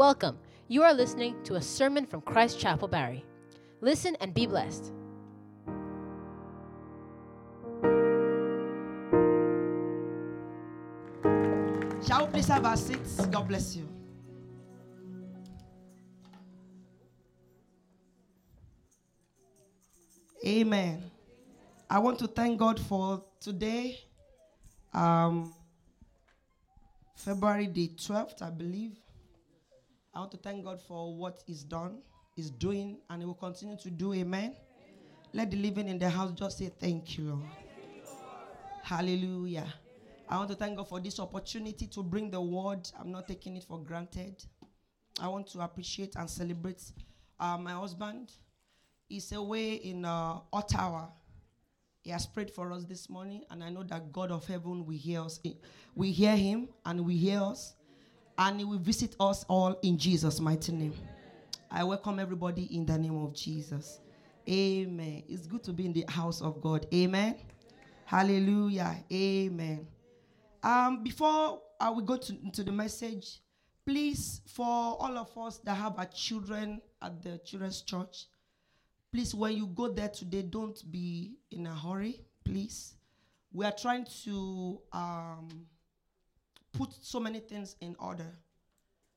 Welcome. You are listening to a sermon from Christ Chapel Barrie. Listen and be blessed. Shall we please have our seats? God bless you. Amen. I want to thank God for today, um, February the 12th, I believe. I want to thank God for what He's done, He's doing, and He will continue to do. Amen. Let the living in the house just say thank you, Lord. Hallelujah. I want to thank God for this opportunity to bring the word. I'm not taking it for granted. I want to appreciate and celebrate uh, my husband. He's away in uh, Ottawa. He has prayed for us this morning, and I know that God of heaven will hear us. We hear him, and we hear us, and he will visit us all in Jesus' mighty name. I welcome everybody in the name of Jesus. Amen. It's good to be in the house of God. Amen. Hallelujah. Amen. Um, before I will go to, into the message, please, for all of us that have our children at the children's church, please, when you go there today, don't be in a hurry, please. We are trying to um, put so many things in order.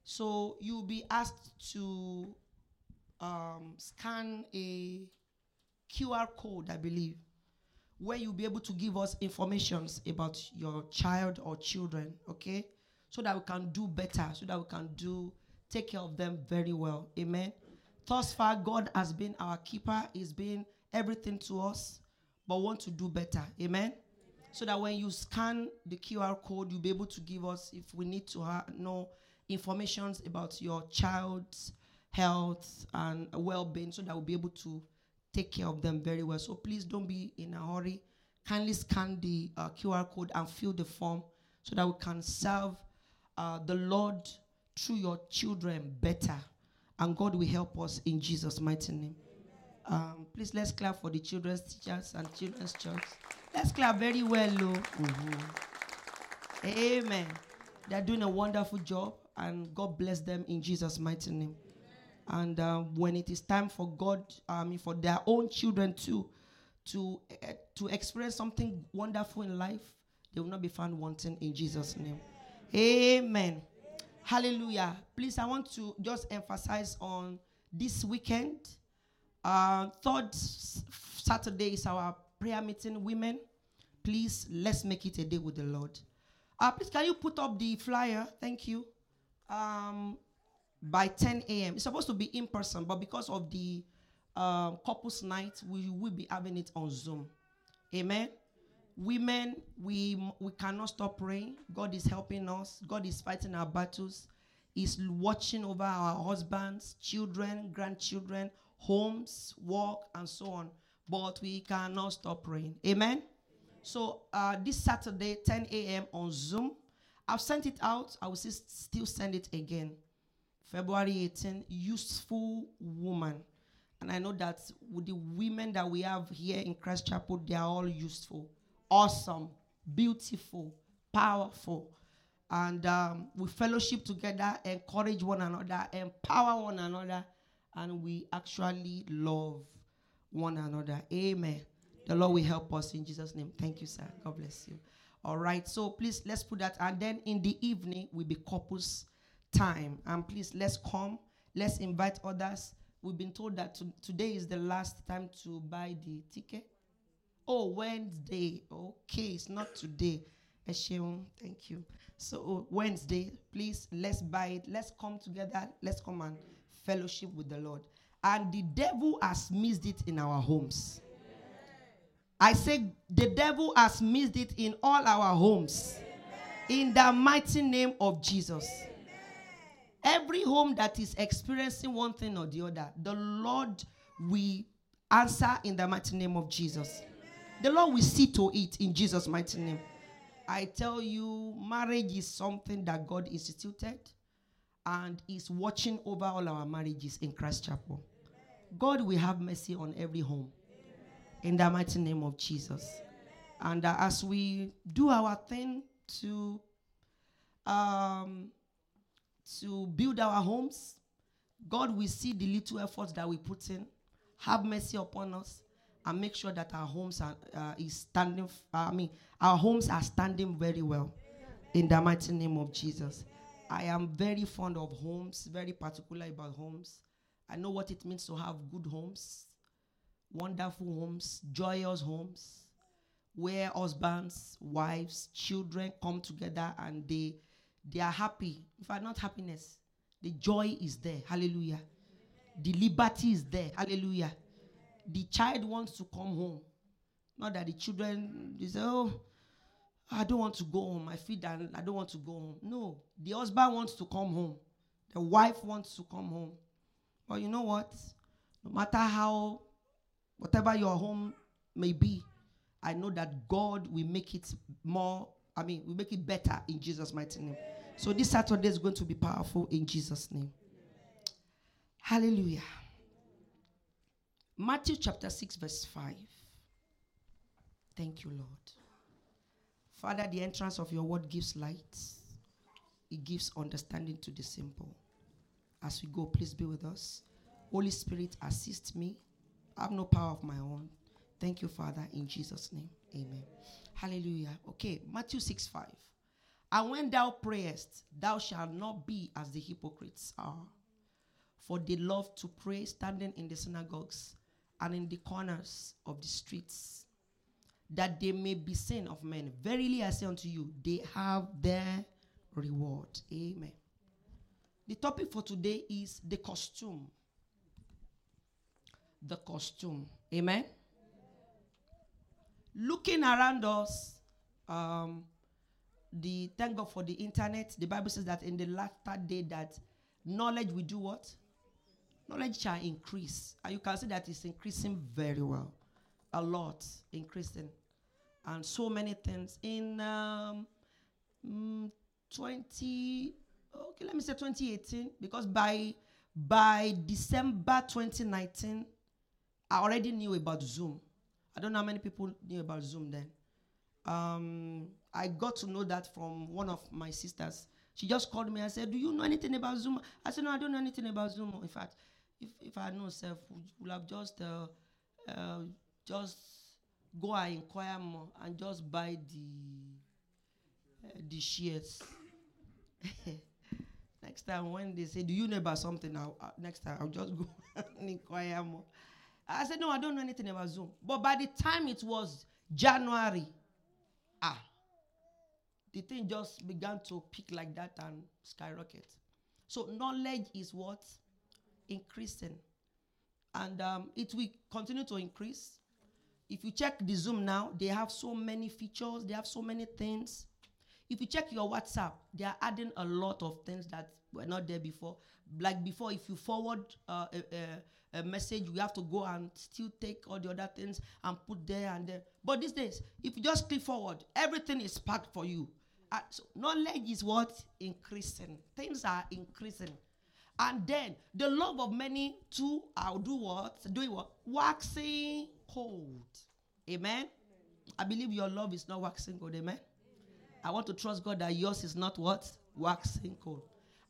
So you'll be asked to um, scan a QR code, I believe where you'll be able to give us informations about your child or children, okay? So that we can do better, so that we can do take care of them very well. Amen. Thus far, God has been our keeper, He's been everything to us, but want to do better. Amen. So that when you scan the QR code, you'll be able to give us if we need to ha- know informations about your child's health and well-being, so that we'll be able to take care of them very well. So please don't be in a hurry. Kindly scan the uh, QR code and fill the form so that we can serve uh, the Lord through your children better. And God will help us in Jesus' mighty name. Um, please let's clap for the children's teachers and children's church. Let's clap very well, Lou. Mm-hmm. Amen. They're doing a wonderful job, and God bless them in Jesus' mighty name. And uh, when it is time for God, I mean, for their own children too, to uh, to experience something wonderful in life, they will not be found wanting in Jesus' name. Amen. Hallelujah. Please, I want to just emphasize on this weekend. Uh, third Saturday is our prayer meeting, women. Please, let's make it a day with the Lord. Uh, please, can you put up the flyer? Thank you. Um, by 10 a.m. It's supposed to be in person, but because of the um, couples night, we will be having it on Zoom. Amen. Women, we we cannot stop praying. God is helping us. God is fighting our battles. He's watching over our husbands, children, grandchildren, homes, work, and so on. But we cannot stop praying. Amen. So uh, this Saturday, 10 a.m. on Zoom. I've sent it out. I will still send it again. February 18, useful woman. And I know that with the women that we have here in Christ Chapel, they are all useful, awesome, beautiful, powerful. And um, we fellowship together, encourage one another, empower one another, and we actually love one another. Amen. The Lord will help us in Jesus' name. Thank you, sir. God bless you. All right. So please let's put that. And then in the evening will be couples time. And please, let's come. Let's invite others. We've been told that to, today is the last time to buy the ticket. Oh, Wednesday. Okay, it's not today. Esheun, thank you. So, oh, Wednesday, please, let's buy it. Let's come together. Let's come and fellowship with the Lord. And the devil has missed it in our homes. I say the devil has missed it in all our homes. In the mighty name of Jesus. Every home that is experiencing one thing or the other, the Lord will answer in the mighty name of Jesus. The Lord will see to it in Jesus' mighty name. I tell you, marriage is something that God instituted and is watching over all our marriages in Christ Chapel. God will have mercy on every home in the mighty name of Jesus. And uh, as we do our thing to um, to build our homes. God will see the little efforts that we put in, have mercy upon us, and make sure that our homes are uh, is standing. F- I mean, our homes are standing very well. In the mighty name of Jesus, I am very fond of homes. Very particular about homes. I know what it means to have good homes, wonderful homes, joyous homes, where husbands, wives, children come together and they they are happy. In fact, not happiness. The joy is there. Hallelujah. The liberty is there. Hallelujah. The child wants to come home. Not that the children they say, Oh, I don't want to go home. I feel that I don't want to go home. No. The husband wants to come home. The wife wants to come home. But you know what? No matter how, whatever your home may be, I know that God will make it more, I mean, will make it better in Jesus' mighty name. So this Saturday is going to be powerful in Jesus' name. Hallelujah. Matthew chapter 6, verse 5. Thank you, Lord. Father, the entrance of your word gives light, it gives understanding to the simple. As we go, please be with us. Holy Spirit, assist me. I have no power of my own. Thank you, Father, in Jesus' name. Amen. Hallelujah. Okay, Matthew 6 5. And when thou prayest, thou shalt not be as the hypocrites are, for they love to pray standing in the synagogues and in the corners of the streets, that they may be seen of men. Verily I say unto you, they have their reward. Amen. The topic for today is the costume. The costume. Amen. Looking around us, um, the thank God for the internet. The Bible says that in the latter day that knowledge will do what? Knowledge shall increase. And you can see that it's increasing very well. A lot increasing. And so many things. In um, mm, 20, okay, let me say 2018, because by by December 2019, I already knew about Zoom. I don't know how many people knew about Zoom then. Um, I got to know that from one of my sisters. She just called me and said, Do you know anything about Zoom? I said, No, I don't know anything about Zoom. In fact, if, if I know self, would have just uh, uh, just go and inquire more and just buy the uh, the shares. next time when they say, "Do you know about something?" I'll, uh, next time I'll just go and inquire more. I said, "No, I don't know anything about Zoom." But by the time it was January, ah, the thing just began to peak like that and skyrocket. So knowledge is what increasing, and um, it will continue to increase. If you check the Zoom now, they have so many features. They have so many things. If you check your WhatsApp, they are adding a lot of things that were not there before. Like before, if you forward uh, a, a, a message, you have to go and still take all the other things and put there and there. But these days, if you just click forward, everything is packed for you. Uh, so knowledge is what increasing. Things are increasing. And then the love of many too I'll uh, do what? Doing what? Waxing cold. Amen. I believe your love is not waxing cold. Amen. I want to trust God that yours is not what? Waxing cold.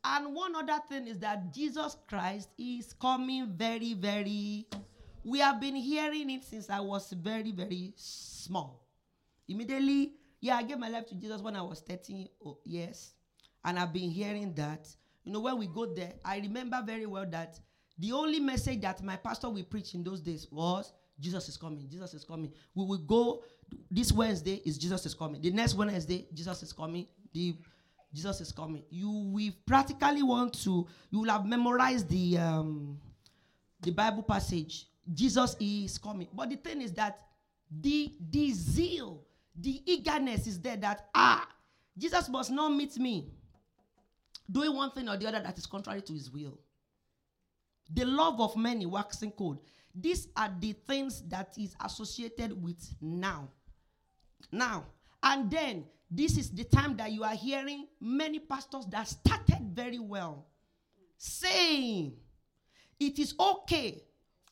And one other thing is that Jesus Christ is coming very, very. We have been hearing it since I was very, very small. Immediately, yeah, I gave my life to Jesus when I was 13 years. And I've been hearing that. You know, when we go there, I remember very well that the only message that my pastor will preach in those days was Jesus is coming. Jesus is coming. We will go this Wednesday is Jesus is coming. The next Wednesday, Jesus is coming. The Jesus is coming. You will practically want to, you will have memorized the um, the Bible passage. Jesus is coming. But the thing is that the the zeal, the eagerness is there that ah, Jesus must not meet me doing one thing or the other that is contrary to his will. The love of many waxing cold. These are the things that is associated with now. Now. And then this is the time that you are hearing many pastors that started very well saying it is okay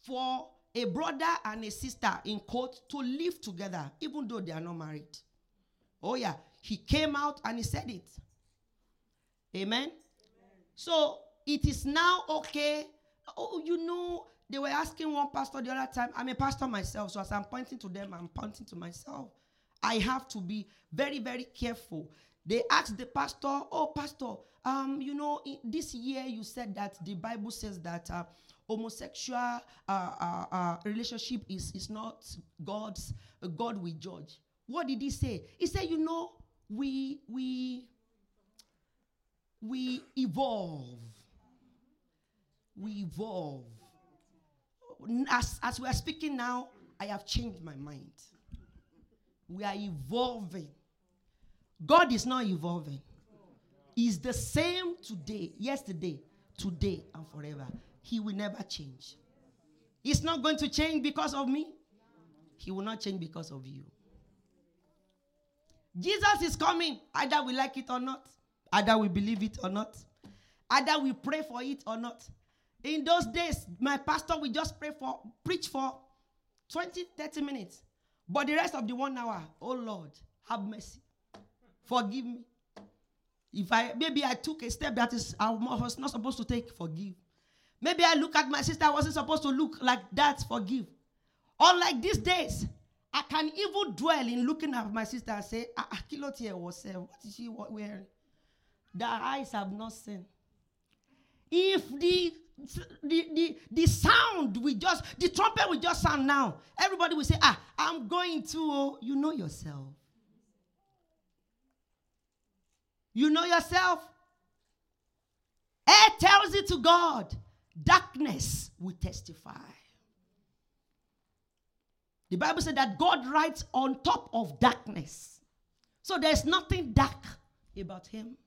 for a brother and a sister in court to live together even though they are not married. Oh, yeah. He came out and he said it. Amen. So it is now okay. Oh, you know, they were asking one pastor the other time. I'm a pastor myself, so as I'm pointing to them, I'm pointing to myself. I have to be very, very careful. They asked the pastor, "Oh, pastor, um, you know, this year you said that the Bible says that uh, homosexual uh, uh, uh, relationship is is not God's God will judge." What did he say? He said, "You know, we we we evolve. We evolve. As, as we are speaking now, I have changed my mind. We are evolving. God is not evolving. He's the same today, yesterday, today, and forever. He will never change. He's not going to change because of me. He will not change because of you. Jesus is coming, either we like it or not. Either we believe it or not. Either we pray for it or not. In those days, my pastor will just pray for, preach for 20, 30 minutes. But the rest of the one hour, oh Lord, have mercy. Forgive me. If I maybe I took a step that is I was not supposed to take, forgive. Maybe I look at my sister, I wasn't supposed to look like that, forgive. Unlike these days, I can even dwell in looking at my sister and say, ah, ah Kilotie was what is she wearing? The eyes have not seen. If the the, the, the sound we just the trumpet will just sound now everybody will say ah i'm going to oh, you know yourself. You know yourself. Air tells it to god. Darkness will testify. The bible said that god writes on top of darkness. So there's nothing dark about him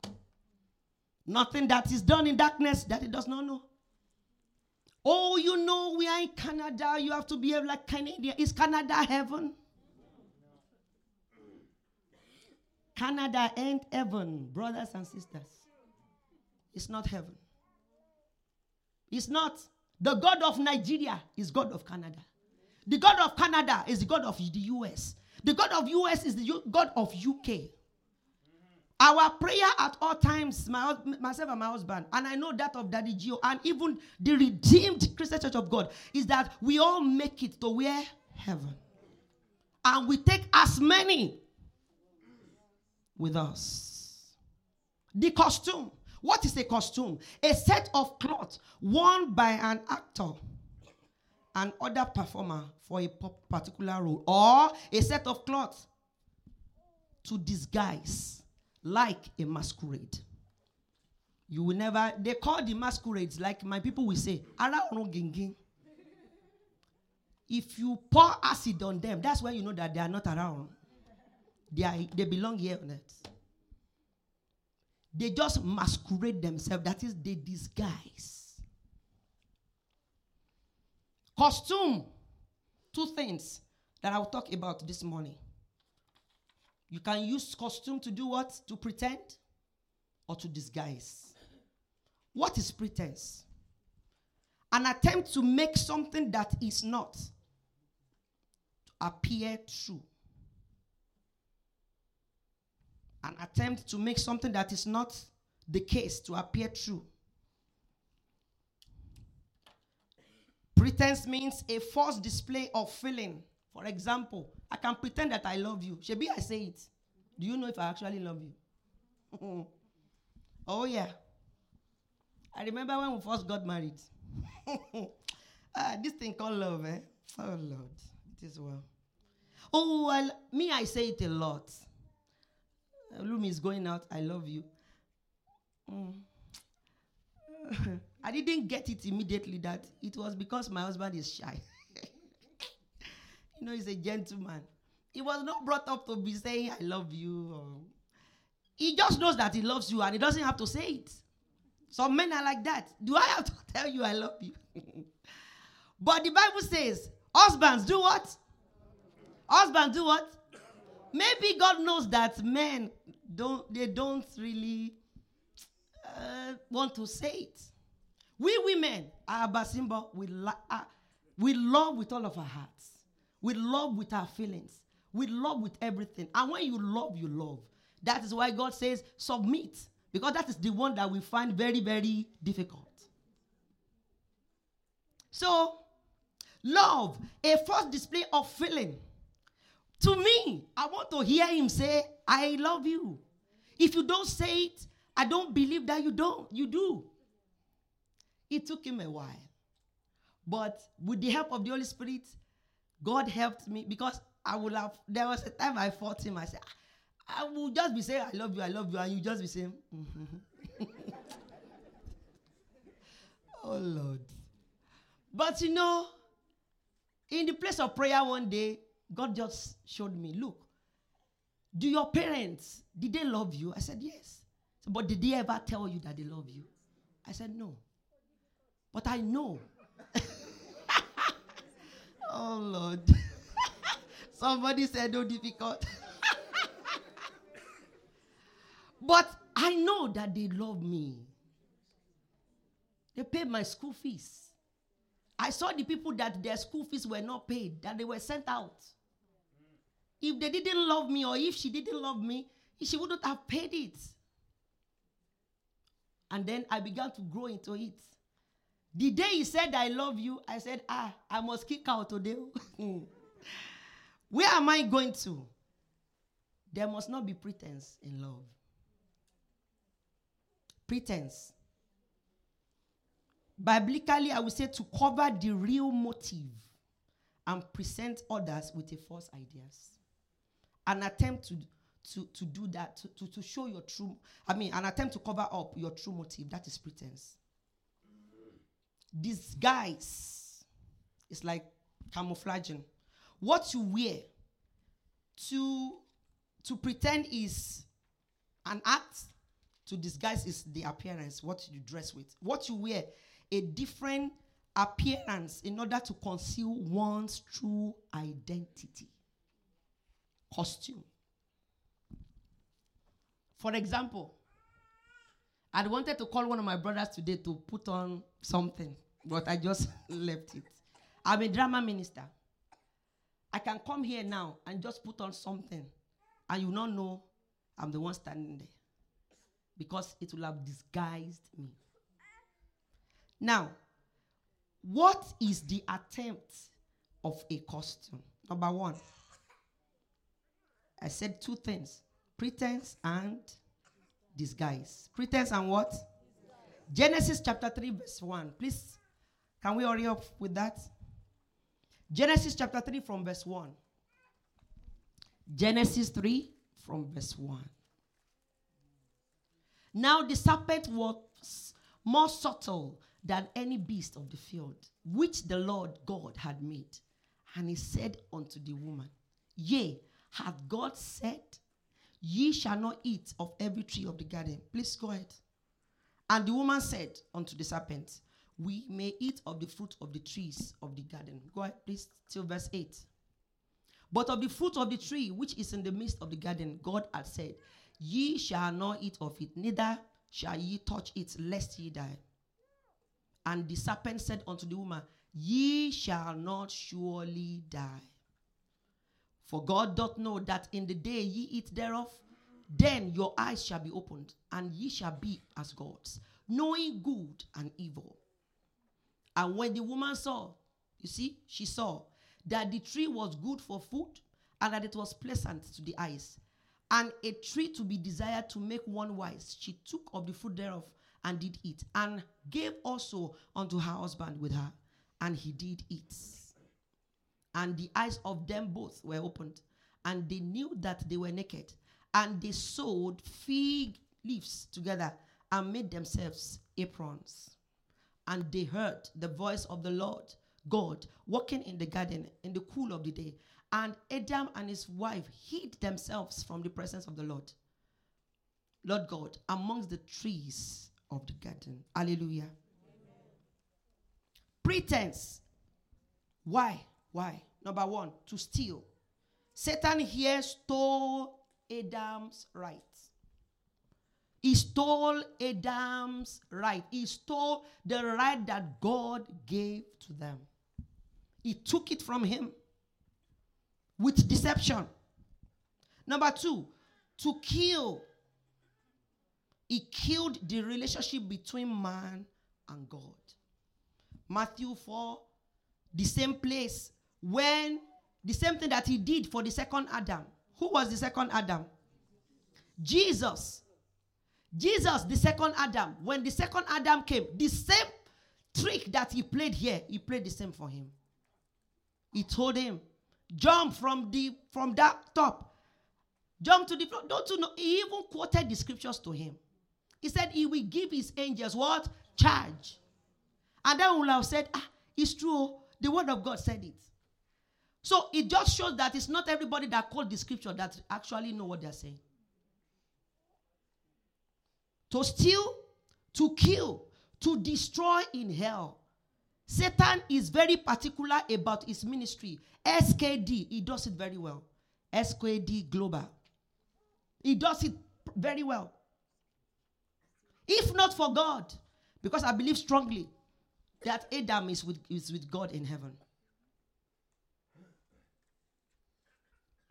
Nothing that is done in darkness that he does not know. Oh, you know, we are in Canada. You have to behave like Canadian. Is Canada heaven? Canada ain't heaven, brothers and sisters. It's not heaven. It's not. The God of Nigeria is God of Canada. The God of Canada is the God of the US. The God of US is the U- God of UK. Our prayer at all times, my, myself and my husband, and I know that of Daddy G.O., and even the redeemed Christian Church of God, is that we all make it to where? Heaven. And we take as many with us. The costume. What is a costume? A set of clothes worn by an actor and other performer for a particular role, or a set of clothes to disguise like a masquerade. You will never, they call the masquerades, like my people will say, Ara if you pour acid on them, that's when you know that they are not around. They, are, they belong here on earth. They just masquerade themselves. That is, they disguise. Costume. Two things that I will talk about this morning. You can use costume to do what? To pretend or to disguise. What is pretense? An attempt to make something that is not appear true. An attempt to make something that is not the case to appear true. Pretense means a false display of feeling for example, I can pretend that I love you. Shebi, I say it. Do you know if I actually love you? oh, yeah. I remember when we first got married. uh, this thing called love, eh? Oh, Lord. It is well. Oh, well, me, I say it a lot. Lumi is going out. I love you. Mm. I didn't get it immediately that it was because my husband is shy. You know, he's a gentleman. He was not brought up to be saying, I love you. He just knows that he loves you and he doesn't have to say it. Some men are like that. Do I have to tell you I love you? but the Bible says, husbands do what? Husbands do what? Maybe God knows that men don't they don't really uh, want to say it. We women are Basimba, we, uh, we love with all of our hearts. We love with our feelings. We love with everything. And when you love, you love. That is why God says, submit. Because that is the one that we find very, very difficult. So, love, a first display of feeling. To me, I want to hear him say, I love you. If you don't say it, I don't believe that you don't. You do. It took him a while. But with the help of the Holy Spirit, God helped me because I would have, there was a time I fought him. I said, I will just be saying, I love you, I love you, and you just be saying, mm-hmm. oh Lord. But you know, in the place of prayer one day, God just showed me, look, do your parents, did they love you? I said, yes. But did they ever tell you that they love you? I said, no. But I know. oh Lord. Somebody said, no difficult. But I know that they love me. They paid my school fees. I saw the people that their school fees were not paid, that they were sent out. If they didn't love me or if she didn't love me, she wouldn't have paid it. And then I began to grow into it. The day he said, I love you, I said, ah, I must kick out today. Where am I going to? There must not be pretense in love pretense. Biblically, I would say to cover the real motive and present others with a false ideas. An attempt to, to, to do that, to, to, to show your true, I mean, an attempt to cover up your true motive, that is pretense. Disguise is like camouflaging. What you wear to, to pretend is an act to disguise is the appearance, what you dress with. What you wear, a different appearance in order to conceal one's true identity. Costume. For example, I wanted to call one of my brothers today to put on something, but I just left it. I'm a drama minister. I can come here now and just put on something, and you not know I'm the one standing there because it will have disguised me. Now, what is the attempt of a costume? Number one, I said two things pretense and disguise. Pretense and what? Genesis chapter 3, verse 1. Please, can we hurry up with that? Genesis chapter 3 from verse 1. Genesis 3 from verse 1. Now the serpent was more subtle than any beast of the field, which the Lord God had made. And he said unto the woman, Yea, hath God said, Ye shall not eat of every tree of the garden. Please go ahead. And the woman said unto the serpent, We may eat of the fruit of the trees of the garden. Go ahead, please, till verse 8. But of the fruit of the tree which is in the midst of the garden, God had said, Ye shall not eat of it, neither shall ye touch it, lest ye die. And the serpent said unto the woman, Ye shall not surely die. For God doth know that in the day ye eat thereof, then your eyes shall be opened, and ye shall be as gods, knowing good and evil. And when the woman saw, you see, she saw that the tree was good for food, and that it was pleasant to the eyes, and a tree to be desired to make one wise. She took of the fruit thereof and did eat, and gave also unto her husband with her, and he did eat. And the eyes of them both were opened, and they knew that they were naked, and they sewed fig leaves together and made themselves aprons. And they heard the voice of the Lord God walking in the garden in the cool of the day. And Adam and his wife hid themselves from the presence of the Lord, Lord God, amongst the trees of the garden. Hallelujah. Amen. Pretense. Why? Why? Number one, to steal. Satan here stole Adam's right. He stole Adam's right. He stole the right that God gave to them. He took it from him with deception. Number two, to kill. He killed the relationship between man and God. Matthew 4, the same place when the same thing that he did for the second Adam. Who was the second Adam? Jesus. Jesus, the second Adam. When the second Adam came, the same trick that he played here, he played the same for him. He told him, jump from the from that top, jump to the floor. Don't you know? He even quoted the scriptures to him. He said he will give his angels what charge, and then will have said, ah, it's true. The word of God said it. So it just shows that it's not everybody that quote the scripture that actually know what they're saying. To steal, to kill, to destroy in hell. Satan is very particular about his ministry. SKD, he does it very well. SKD Global. He does it very well. If not for God, because I believe strongly that Adam is with, is with God in heaven.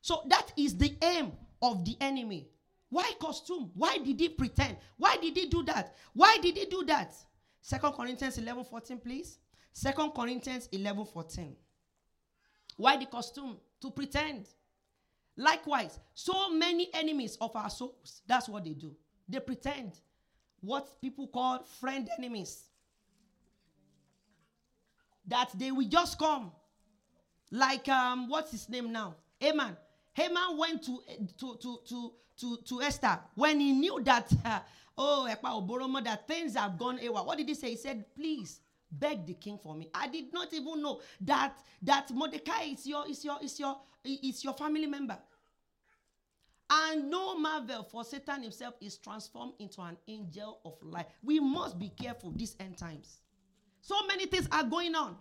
So that is the aim of the enemy. Why costume? Why did he pretend? Why did he do that? Why did he do that? Second Corinthians 11 14, please. Second Corinthians 11 14. Why the costume? To pretend. Likewise, so many enemies of our souls, that's what they do. They pretend. What people call friend enemies. That they will just come. Like, um, what's his name now? Haman. Haman went to, to, to, to, to, to Esther when he knew that, uh, oh, that things have gone away. What did he say? He said, please, beg the king for me. I did not even know that that Mordecai is your is your is your is your family member. And no marvel for Satan himself is transformed into an angel of light. We must be careful these end times. So many things are going on.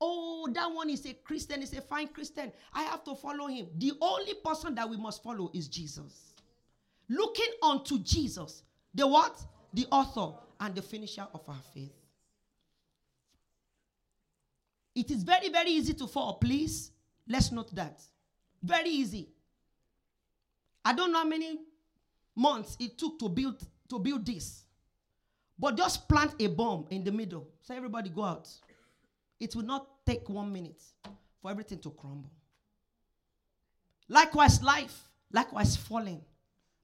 Oh, that one is a Christian, is a fine Christian. I have to follow him. The only person that we must follow is Jesus. Looking unto Jesus, the what? The author and the finisher of our faith. It is very, very easy to fall, please. Let's note that. Very easy. I don't know how many months it took to build to build this. But just plant a bomb in the middle. Say everybody go out. It will not take one minute for everything to crumble. Likewise, life, likewise, falling.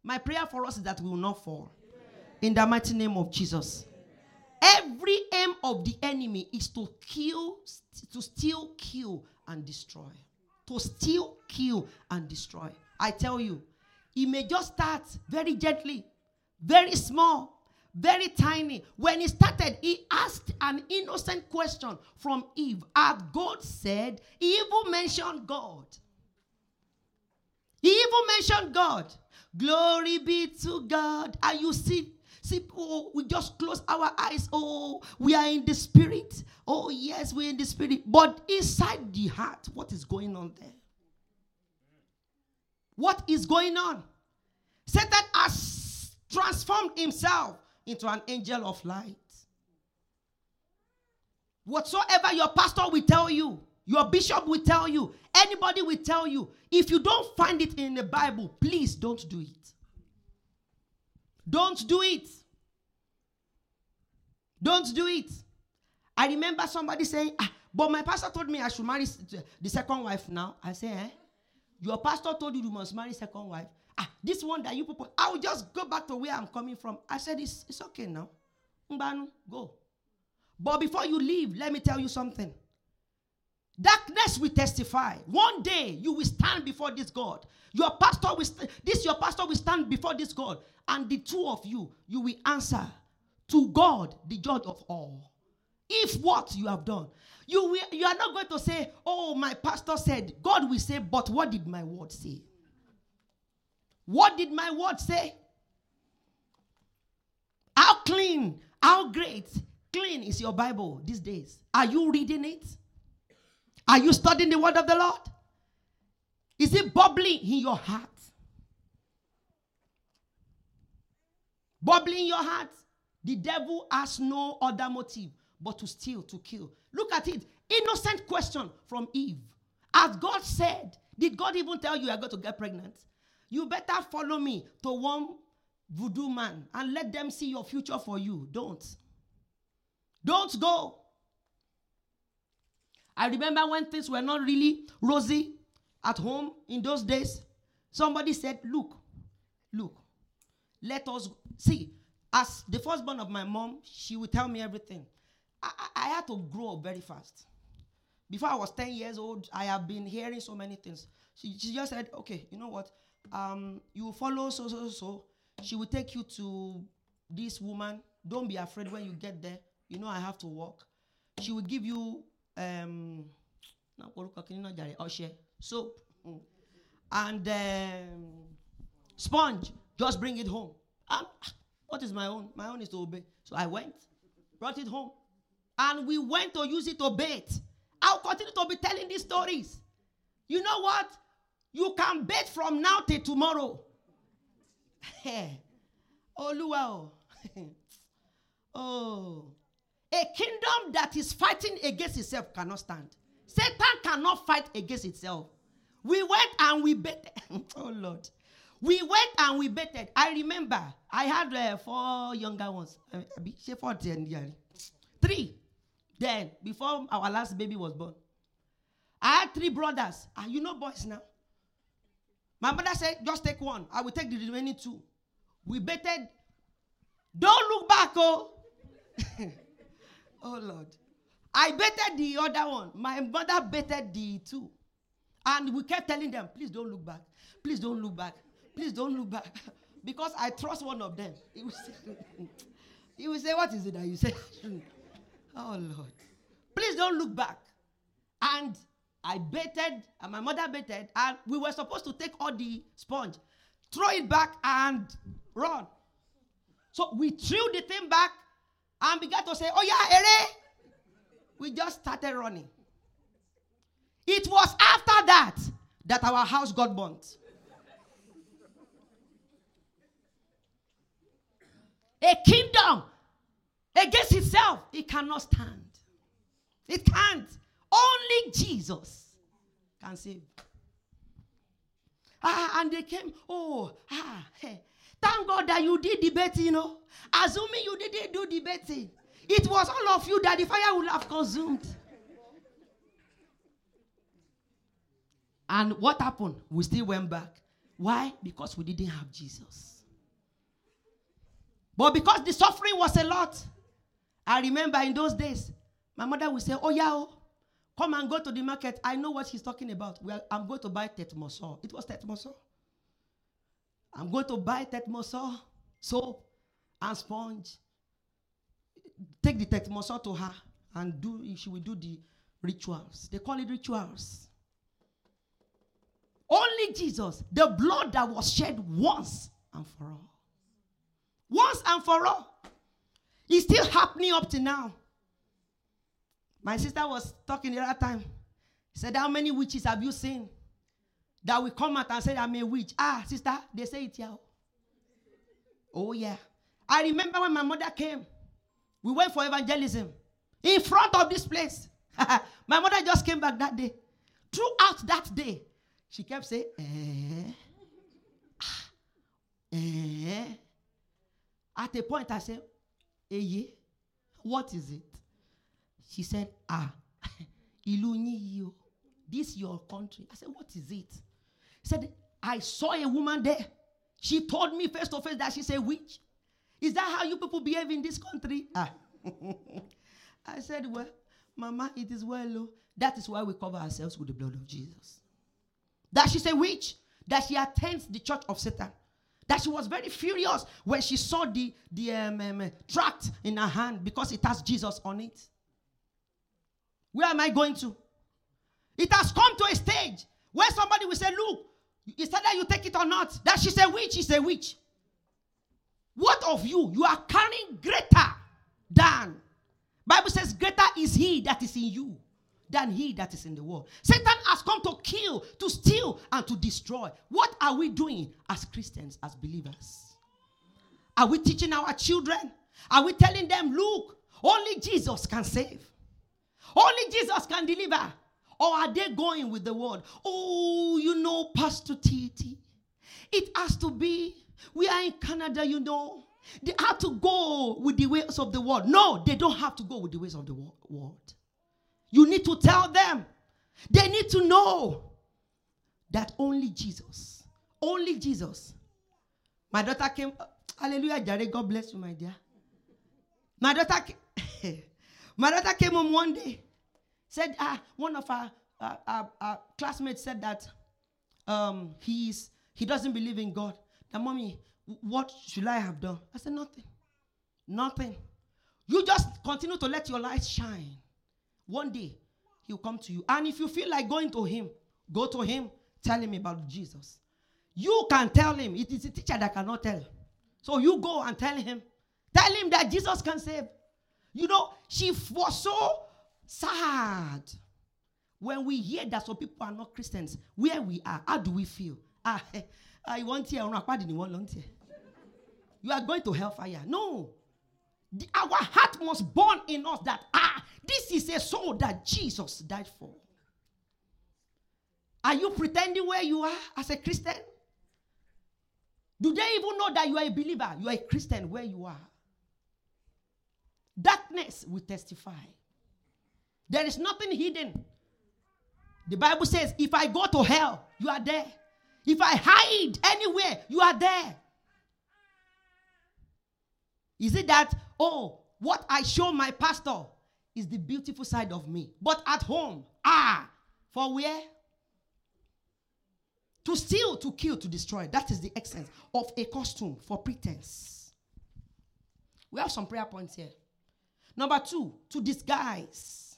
My prayer for us is that we will not fall. In the mighty name of Jesus. Every aim of the enemy is to kill, to steal, kill, and destroy. To steal, kill, and destroy. I tell you, he may just start very gently, very small, very tiny. When he started, he asked an innocent question from Eve. Had God said, he even mentioned God. He even mentioned God. Glory be to God. And you see, see, oh, we just close our eyes. Oh, we are in the spirit. Oh, yes, we're in the spirit. But inside the heart, what is going on there? What is going on? Satan has transformed himself into an angel of light. Whatsoever your pastor will tell you, your bishop will tell you, anybody will tell you, if you don't find it in the Bible, please don't do it. Don't do it. Don't do it. I remember somebody saying, ah, but my pastor told me I should marry the second wife now. I say, eh? Your pastor told you you must marry second wife. Ah, this one that you propose, I will just go back to where I'm coming from. I said, it's, it's okay now. Mbanu, go. But before you leave, let me tell you something. Darkness will testify. One day you will stand before this God. Your pastor will st- this your pastor will stand before this God, and the two of you you will answer to God, the judge of all. If what you have done, you will, you are not going to say, "Oh, my pastor said." God will say, "But what did my word say?" What did my word say? How clean, how great, clean is your Bible these days? Are you reading it? Are you studying the word of the Lord? Is it bubbling in your heart? Bubbling in your heart? The devil has no other motive but to steal, to kill. Look at it. Innocent question from Eve. As God said, did God even tell you you're going to get pregnant? You better follow me to one voodoo man and let them see your future for you. Don't. Don't go. I remember when things were not really rosy at home in those days. Somebody said, Look, look, let us see. As the firstborn of my mom, she would tell me everything. I, I, I had to grow up very fast. Before I was 10 years old, I have been hearing so many things. She, she just said, Okay, you know what? Um, you follow so, so, so. She will take you to this woman. Don't be afraid when you get there. You know, I have to walk. She will give you um, soap mm, and um, sponge. Just bring it home. And what is my own? My own is to obey. So I went, brought it home, and we went to use it to bait. I'll continue to be telling these stories. You know what? You can bet from now till tomorrow. oh, Luau. oh. A kingdom that is fighting against itself cannot stand. Satan cannot fight against itself. We went and we bet. oh, Lord. We went and we betted. I remember I had uh, four younger ones. Uh, three. Then, before our last baby was born, I had three brothers. And you know boys now. My mother said, just take one. I will take the remaining two. We betted. Don't look back, oh. oh, Lord. I betted the other one. My mother betted the two. And we kept telling them, please don't look back. Please don't look back. Please don't look back. because I trust one of them. He will say, he will say What is it that you say? oh, Lord. Please don't look back. And I baited, and my mother baited, and we were supposed to take all the sponge, throw it back, and run. So we threw the thing back and began to say, Oh, yeah, ere. We just started running. It was after that that our house got burnt. A kingdom against itself, it cannot stand. It can't. Only Jesus can save. Ah, and they came, oh, ah, hey. Thank God that you did debating, you know. Assuming you didn't do debating, it was all of you that the fire would have consumed. And what happened? We still went back. Why? Because we didn't have Jesus. But because the suffering was a lot, I remember in those days, my mother would say, Oh, yeah, oh, come and go to the market. I know what she's talking about. Well, I'm going to buy tetmosol. It was tetmosol. I'm going to buy tetmosol, soap, and sponge. Take the tetmosol to her and do she will do the rituals. They call it rituals. Only Jesus, the blood that was shed once and for all. Once and for all. It's still happening up to now. My sister was talking the other time. She said, How many witches have you seen that will come out and say, I'm a witch? Ah, sister, they say it here. Oh, yeah. I remember when my mother came, we went for evangelism in front of this place. my mother just came back that day. Throughout that day, she kept saying, eh, ah, eh. At a point, I said, eh, what is it? She said, ah, ilu this your country. I said, what is it? He said, I saw a woman there. She told me face to face that she's a witch. Is that how you people behave in this country? Ah. I said, well, Mama, it is well. Oh. That is why we cover ourselves with the blood of Jesus. That she's a witch. That she attends the church of Satan. That she was very furious when she saw the, the um, um, tract in her hand because it has Jesus on it. Where am I going to? It has come to a stage where somebody will say, Look, it's either you take it or not. That she's a witch, she's a witch. What of you? You are carrying greater than. Bible says, greater is he that is in you than he that is in the world. Satan has come to kill, to steal, and to destroy. What are we doing as Christians, as believers? Are we teaching our children? Are we telling them, look, only Jesus can save? Only Jesus can deliver? Or are they going with the word? Oh, you know, Pastor Titi, it has to be We are in Canada, you know. They have to go with the ways of the world. No, they don't have to go with the ways of the world. You need to tell them. They need to know that only Jesus, only Jesus. My daughter came, uh, hallelujah, Jare, God bless you, my dear. My daughter, my daughter came home one day, said, ah, one of our, our, our, our classmates said that um, he's, he doesn't believe in God. Now, mommy, what should I have done? I said, Nothing. Nothing. You just continue to let your light shine. One day, he'll come to you. And if you feel like going to him, go to him, tell him about Jesus. You can tell him. It is a teacher that cannot tell. So you go and tell him. Tell him that Jesus can save. You know, she was so sad when we hear that some people are not Christians. Where we are, how do we feel? Ah, I want here, you are going to hellfire. No. The, our heart must burn in us that, ah, this is a soul that Jesus died for. Are you pretending where you are as a Christian? Do they even know that you are a believer? You are a Christian where you are. Darkness will testify. There is nothing hidden. The Bible says, if I go to hell, you are there. If I hide anywhere, you are there. Is it that, oh, what I show my pastor is the beautiful side of me? But at home, ah, for where? To steal, to kill, to destroy. That is the essence of a costume for pretense. We have some prayer points here. Number two, to disguise.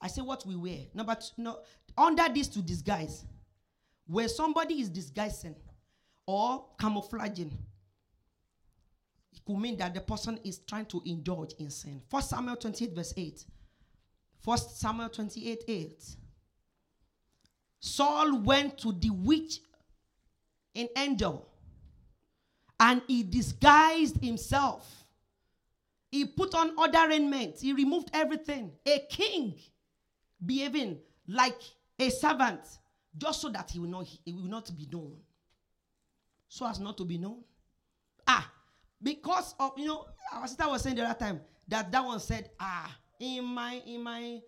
I say what we wear. Number two, no, under this to disguise. Where somebody is disguising, or camouflaging. It could mean that the person is trying to indulge in sin. First Samuel 28, verse 8. First Samuel 28, 8. Saul went to the witch in Endor and he disguised himself. He put on other raiment. He removed everything. A king behaving like a servant just so that he will not, he will not be known so as not to be known. Ah, because of you know, our sister was saying the other time that that one said, ah, in my in my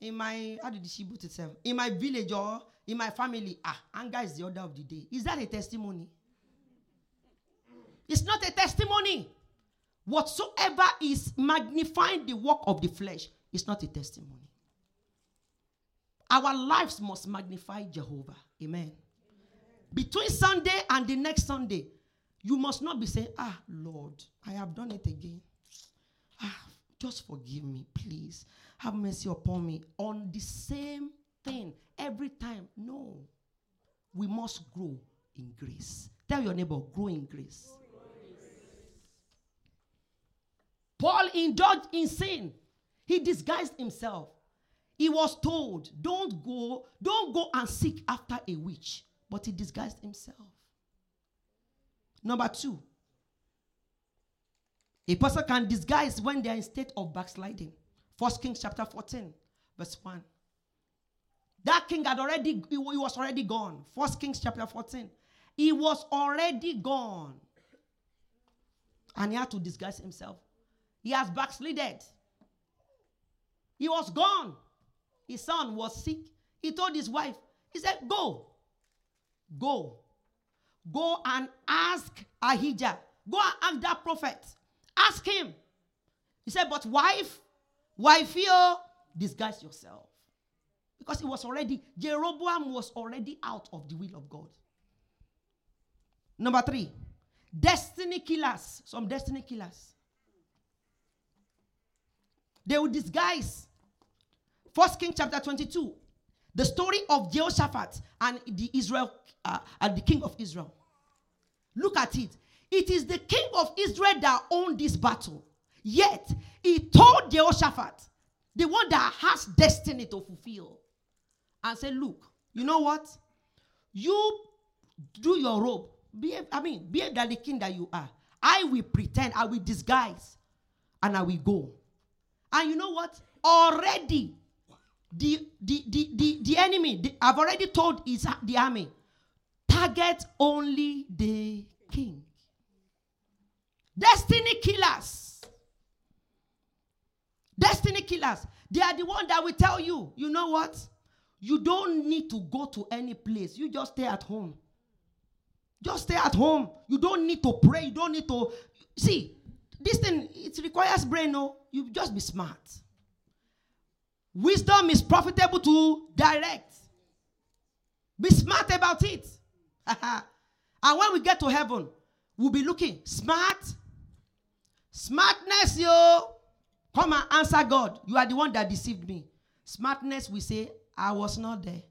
in my how did she put itself? In my village or in my family, ah, anger is the order of the day. Is that a testimony? It's not a testimony. Whatsoever is magnifying the work of the flesh is not a testimony. Our lives must magnify Jehovah. Amen. Between Sunday and the next Sunday, you must not be saying, Ah, Lord, I have done it again. Ah, just forgive me, please. Have mercy upon me. On the same thing every time. No. We must grow in grace. Tell your neighbor, grow in grace. Paul indulged in sin. He disguised himself. He was told, don't go, don't go and seek after a witch but he disguised himself. Number two, a person can disguise when they are in state of backsliding. First Kings chapter 14, verse 1. That king had already, he was already gone. First Kings chapter 14. He was already gone. And he had to disguise himself. He has backslided. He was gone. His son was sick. He told his wife, he said, Go, Go. Go and ask Ahijah. Go and ask that prophet. Ask him. He said, But wife, wife, you disguise yourself. Because it was already, Jeroboam was already out of the will of God. Number three, destiny killers. Some destiny killers. They will disguise. First King chapter 22. The story of Jehoshaphat and the Israel uh, and the king of Israel. Look at it. It is the king of Israel that owned this battle. Yet he told Jehoshaphat, the one that has destiny to fulfill, and said, Look, you know what? You do your robe. I mean, behave like the king that you are. I will pretend, I will disguise, and I will go. And you know what? Already the, the, the, the, the enemy, the, I've already told his, the army target only the king. Destiny killers. Destiny killers. They are the one that will tell you, you know what? You don't need to go to any place. You just stay at home. Just stay at home. You don't need to pray. You don't need to see this thing. It requires brain. No, you just be smart. Wisdom is profitable to direct. Be smart about it. and when we get to heaven, we'll be looking smart. Smartness, yo. Come and answer God. You are the one that deceived me. Smartness, we say, I was not there.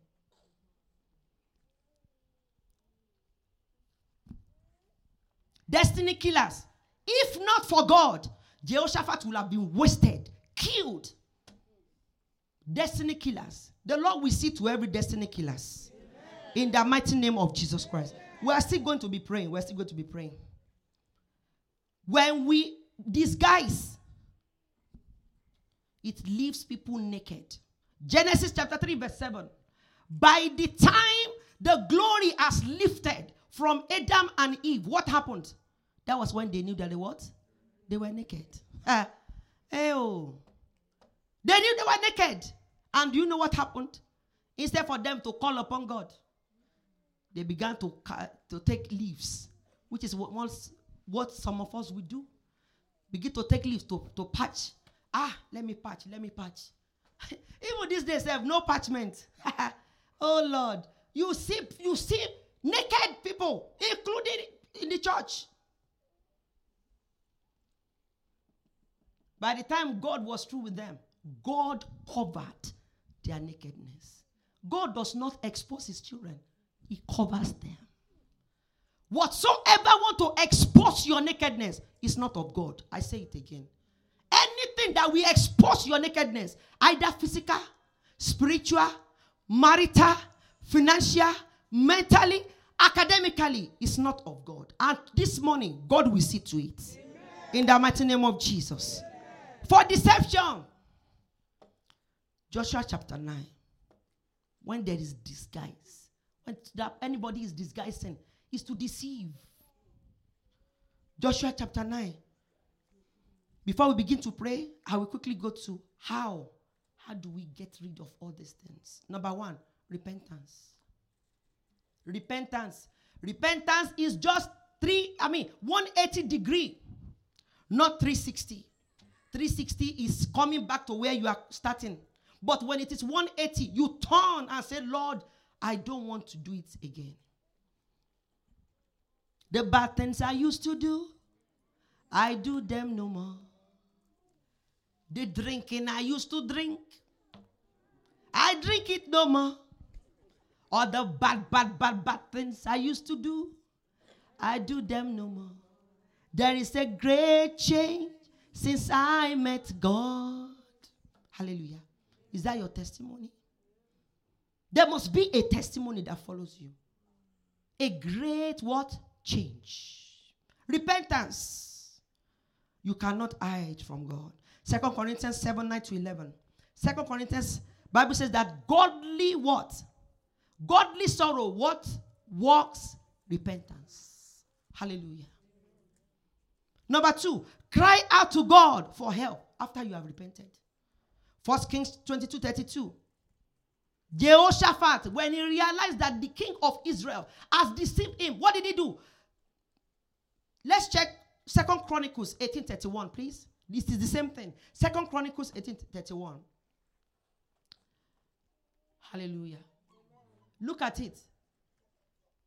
Destiny killers. If not for God, Jehoshaphat will have been wasted, killed. Destiny killers. The Lord will see to every destiny killers. In the mighty name of Jesus Christ. We are still going to be praying. We're still going to be praying. When we disguise, it leaves people naked. Genesis chapter 3, verse 7. By the time the glory has lifted from Adam and Eve, what happened? That was when they knew that they what? They were naked. Uh, oh. They knew they were naked. And you know what happened? Instead for them to call upon God, they began to, to take leaves, which is what, what some of us would do. Begin to take leaves to, to patch. Ah, let me patch, let me patch. Even these days, they have no parchment. oh Lord. You see, you see naked people, including in the church. By the time God was through with them, God covered their nakedness. God does not expose his children, he covers them. Whatsoever want to expose your nakedness is not of God. I say it again. Anything that will expose your nakedness, either physical, spiritual, marital, financial, mentally, academically, is not of God. And this morning, God will see to it. Amen. In the mighty name of Jesus. For deception. Joshua chapter 9. When there is disguise, when that anybody is disguising, is to deceive. Joshua chapter 9. Before we begin to pray, I will quickly go to how. How do we get rid of all these things? Number one, repentance. Repentance. Repentance is just three, I mean, 180 degree, not 360. 360 is coming back to where you are starting. But when it is 180, you turn and say, Lord, I don't want to do it again. The bad things I used to do, I do them no more. The drinking I used to drink, I drink it no more. All the bad, bad, bad, bad things I used to do, I do them no more. There is a great change since I met God. Hallelujah. Is that your testimony? There must be a testimony that follows you. A great what? Change. Repentance. You cannot hide from God. Second Corinthians 7, 9 to 11. Second Corinthians, Bible says that godly what? Godly sorrow, what? Works repentance. Hallelujah. Number two, cry out to God for help after you have repented. First Kings 22 32. Jehoshaphat, when he realized that the king of Israel has deceived him, what did he do? Let's check Second Chronicles 1831, please. This is the same thing. Second Chronicles 1831. Hallelujah. Look at it.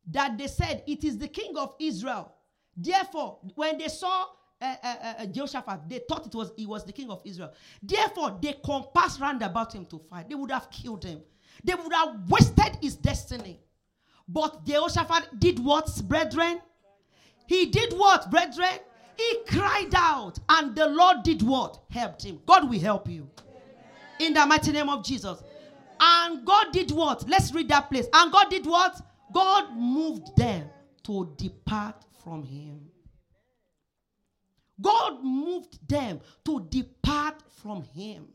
That they said, It is the king of Israel. Therefore, when they saw uh, uh, uh, Jehoshaphat, they thought it was he was the king of Israel. Therefore, they compassed round about him to fight. They would have killed him. They would have wasted his destiny. But Jehoshaphat did what, brethren? He did what, brethren? He cried out, and the Lord did what? Helped him. God will help you. In the mighty name of Jesus. And God did what? Let's read that place. And God did what? God moved them to depart from him. God moved them to depart from him.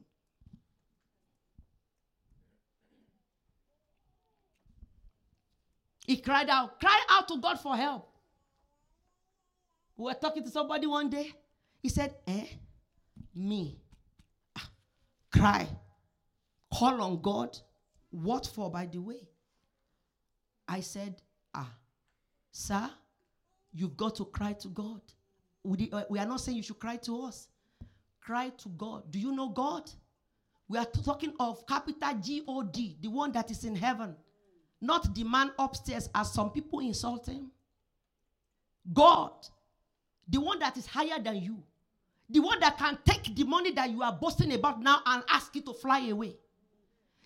He cried out, cried out to God for help. We were talking to somebody one day. He said, Eh? Me. Ah, cry. Call on God. What for, by the way? I said, Ah, sir, you've got to cry to God. We, uh, we are not saying you should cry to us. Cry to God. Do you know God? We are talking of capital G O D, the one that is in heaven, not the man upstairs, as some people insult him. God, the one that is higher than you, the one that can take the money that you are boasting about now and ask it to fly away,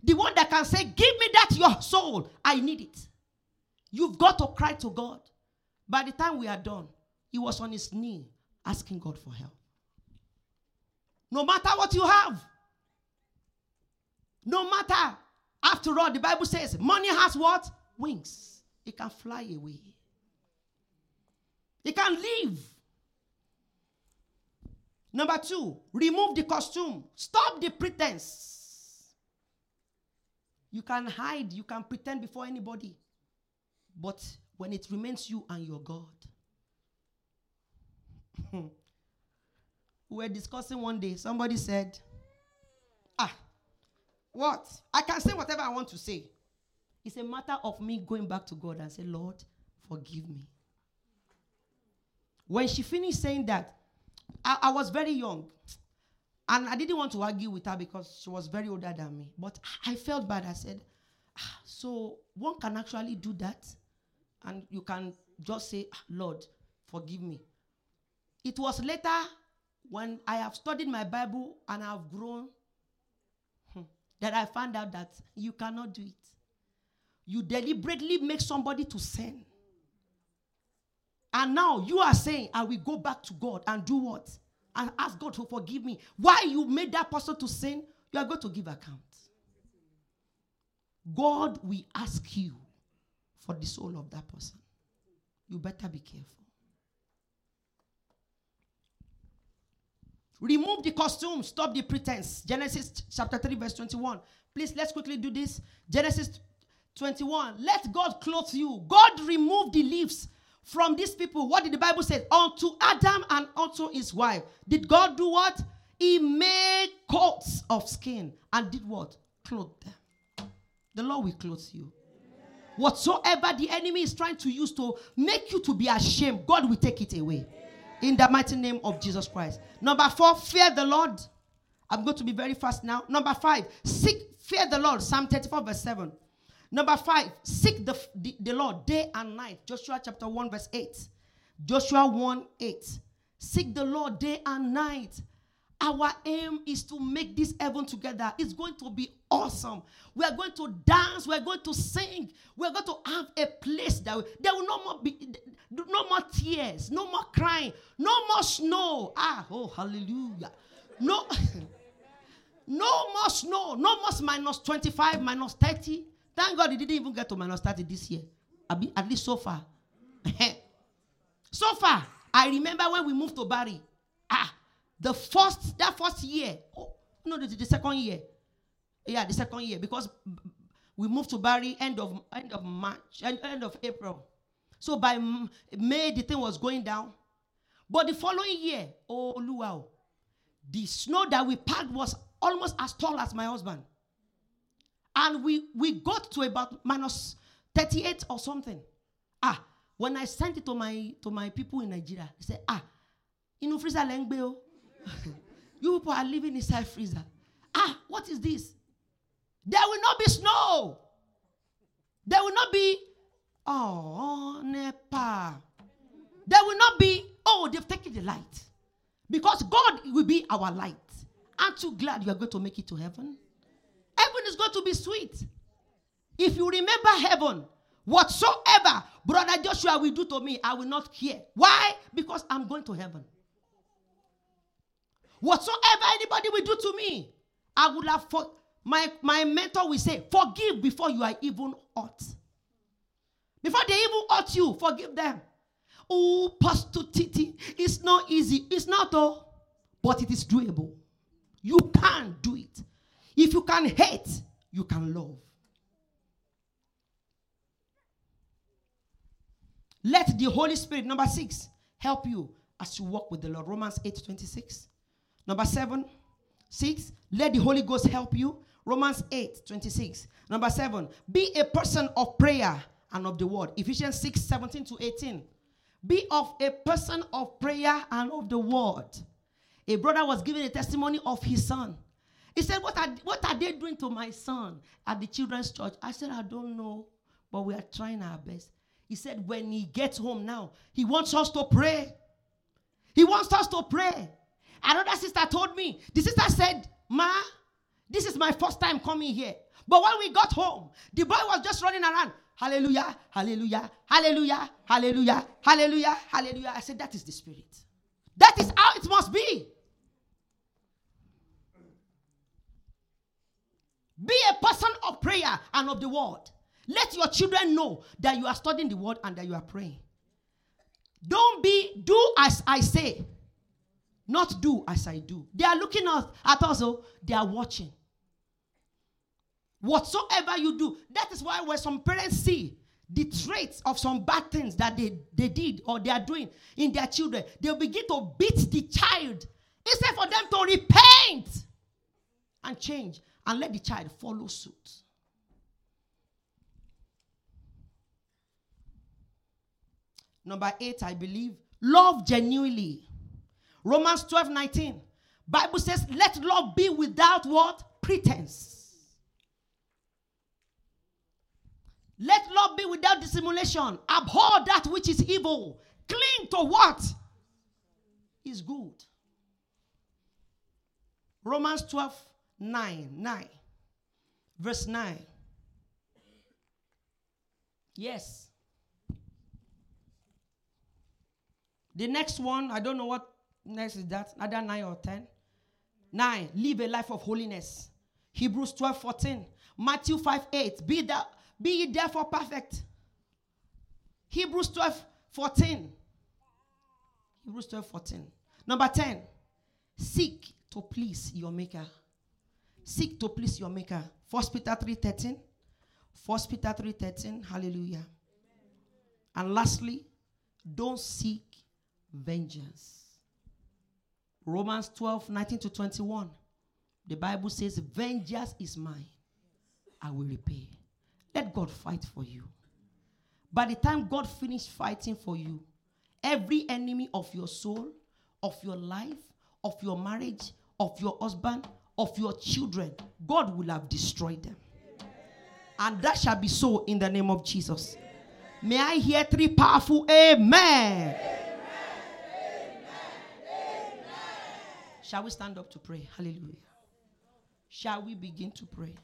the one that can say, Give me that your soul, I need it. You've got to cry to God. By the time we are done, he was on his knee asking God for help. No matter what you have, no matter, after all, the Bible says money has what? Wings. It can fly away, it can leave. Number two, remove the costume. Stop the pretense. You can hide, you can pretend before anybody. But when it remains you and your God. we were discussing one day, somebody said, Ah, what? I can say whatever I want to say. It's a matter of me going back to God and say, Lord, forgive me. When she finished saying that, I, I, was very young. And I didn't want to argue with her because she was very older than me. But I felt bad. I said, ah, So one can actually do that? And you can just say, ah, Lord, forgive me. It was later when I have studied my Bible and I've grown hmm, that I found out that you cannot do it. You deliberately make somebody to sin. And now you are saying, I will go back to God and do what? And ask God to forgive me. Why you made that person to sin, you are going to give account. God will ask you for the soul of that person. You better be careful. Remove the costume, stop the pretense. Genesis chapter 3, verse 21. Please, let's quickly do this. Genesis 21. Let God clothe you. God remove the leaves from these people. What did the Bible say? Unto Adam and unto his wife. Did God do what? He made coats of skin and did what? Clothe them. The Lord will clothe you. Whatsoever the enemy is trying to use to make you to be ashamed, God will take it away. In the mighty name of Jesus Christ. Number four, fear the Lord. I'm going to be very fast now. Number five, seek, fear the Lord. Psalm 34, verse 7. Number five, seek the, the, the, Lord day and night. Joshua chapter 1, verse 8. Joshua 1 8. Seek the Lord day and night. Our aim is to make this heaven together. It's going to be awesome. We are going to dance. We are going to sing. We are going to have a place that we, there will no more be no more tears, no more crying, no more snow. Ah, oh hallelujah. No, no more snow, no more minus 25, minus 30. Thank God he didn't even get to minus 30 this year. At least so far. so far, I remember when we moved to Barrie. Ah, the first, that first year. Oh, no, the, the second year. Yeah, the second year. Because we moved to Barrie end of end of March, end, end of April. So by May, the thing was going down. But the following year, oh, wow, the snow that we packed was almost as tall as my husband. And we, we got to about minus 38 or something. Ah, when I sent it to my to my people in Nigeria, they said, ah, know, freezer lengbeo. you people are living inside freezer. Ah, what is this? There will not be snow. There will not be, oh, NEPA. There will not be, oh, they've taken the light. Because God will be our light. Aren't you glad you are going to make it to heaven? Heaven is going to be sweet. If you remember heaven, whatsoever brother Joshua will do to me, I will not care. Why? Because I'm going to heaven. Whatsoever anybody will do to me, I will have for my, my mentor will say, forgive before you are even hurt. Before they even hurt you, forgive them. Oh, Pastor Titi, it's not easy. It's not though, but it is doable. You can do it. If you can hate, you can love. Let the Holy Spirit, number six, help you as you walk with the Lord. Romans 8 26. Number seven, six, let the Holy Ghost help you. Romans 8 26. Number seven, be a person of prayer and of the word. Ephesians 6 17 to 18. Be of a person of prayer and of the word. A brother was giving a testimony of his son. He said, What are, what are they doing to my son at the children's church? I said, I don't know, but we are trying our best. He said, When he gets home now, he wants us to pray. He wants us to pray. Another sister told me, the sister said, Ma, this is my first time coming here. But when we got home, the boy was just running around. Hallelujah, hallelujah, hallelujah, hallelujah, hallelujah, hallelujah. I said, That is the spirit. That is how it must be. Be a person of prayer and of the word. Let your children know that you are studying the word and that you are praying. Don't be, do as I say, not do as I do. They are looking at, at us, oh, they are watching. Whatsoever you do, that is why when some parents see the traits of some bad things that they, they did or they are doing in their children, they'll begin to beat the child instead for them to repent and change and let the child follow suit. Number eight, I believe, love genuinely. Romans 12 19. Bible says, let love be without what? Pretense. Let love be without dissimulation. Abhor that which is evil. Cling to what is good. Romans 12 9. 9. Verse 9. Yes. The next one, I don't know what next is that, another 9 or 10. 9. Live a life of holiness. Hebrews 12 14. Matthew 5 8. Be, that, be ye therefore perfect. Hebrews 12 14. Hebrews 12 14. Number 10. Seek to please your maker. Seek to please your maker. First Peter 3 13. First Peter 3 13. Hallelujah. And lastly, don't seek vengeance. Romans 12, 19 to 21. The Bible says, Vengeance is mine. I will repay. Let God fight for you. By the time God finished fighting for you, every enemy of your soul, of your life, of your marriage, of your husband, of your children, God will have destroyed them. And that shall be so in the name of Jesus. May I hear three powerful amen. Shall we stand up to pray? Hallelujah. Shall we begin to pray?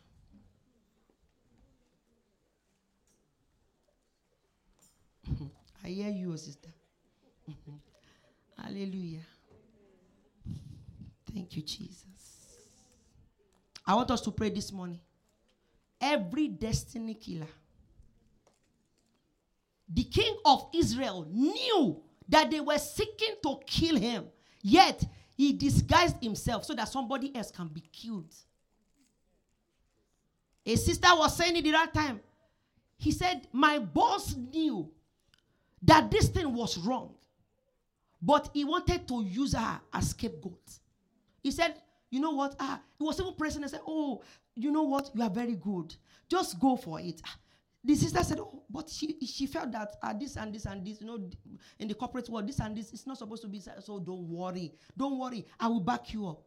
I hear you, sister. Hallelujah. Thank you, Jesus. I want us to pray this morning. Every destiny killer, the king of Israel knew that they were seeking to kill him, yet he disguised himself so that somebody else can be killed. A sister was saying it the right time. He said, My boss knew that this thing was wrong, but he wanted to use her as scapegoat. He said, You know what? Ah, he was even pressing and said, Oh, you know what? You are very good. Just go for it. Ah, the sister said, but she, she felt that uh, this and this and this, you know, in the corporate world, this and this, it's not supposed to be so. Don't worry. Don't worry. I will back you up.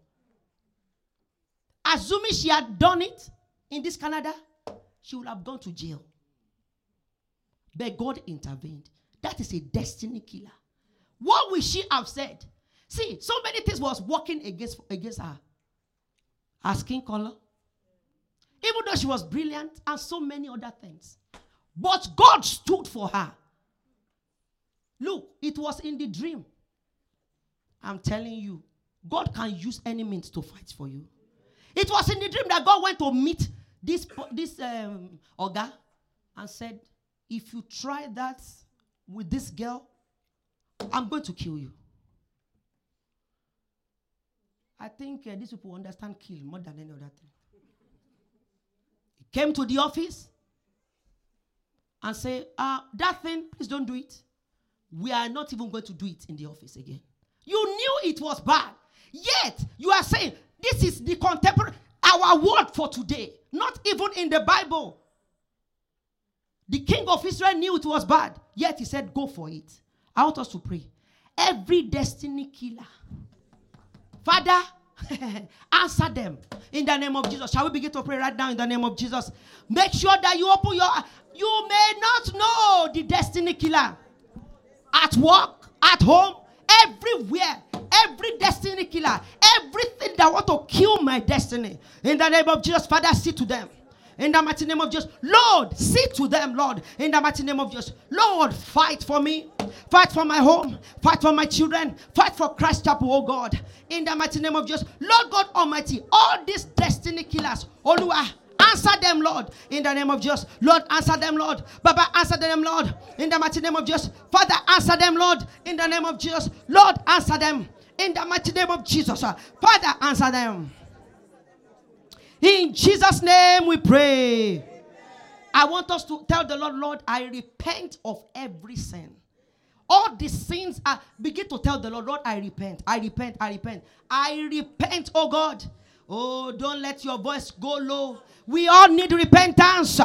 Assuming she had done it in this Canada, she would have gone to jail. But God intervened. That is a destiny killer. What will she have said? See, so many things was working against, against her. Her skin color. Even though she was brilliant and so many other things. But God stood for her. Look, it was in the dream. I'm telling you, God can use any means to fight for you. It was in the dream that God went to meet this, this um, Oga and said, If you try that with this girl, I'm going to kill you. I think uh, these people understand kill more than any other thing. He came to the office and say, uh, that thing, please don't do it. we are not even going to do it in the office again. You knew it was bad. Yet you are saying this is the contemporary, our word for today. Not even in the Bible. The king of Israel knew it was bad, yet he said, Go for it. I want us to pray. Every destiny killer, Father, answer them in the name of Jesus. Shall we begin to pray right now in the name of Jesus? Make sure that you open your. You may not know the destiny killer at work, at home, everywhere. Every destiny killer, everything that want to kill my destiny. In the name of Jesus, Father, see to them. In the mighty name of Jesus, Lord, see to them, Lord. In the mighty name of Jesus, Lord, fight for me, fight for my home, fight for my children, fight for Christ Chapel, oh God. In the mighty name of Jesus, Lord God Almighty, all these destiny killers, Olua, Answer them, Lord, in the name of Jesus. Lord, answer them, Lord. Baba, answer them, Lord, in the mighty name of Jesus. Father, answer them, Lord, in the name of Jesus. Lord, answer them in the mighty name of Jesus. Uh, Father, answer them. In Jesus' name we pray. I want us to tell the Lord, Lord, I repent of every sin. All the sins are begin to tell the Lord, Lord, I repent, I repent, I repent, I repent, oh God. Oh, don't let your voice go low. We all need repentance.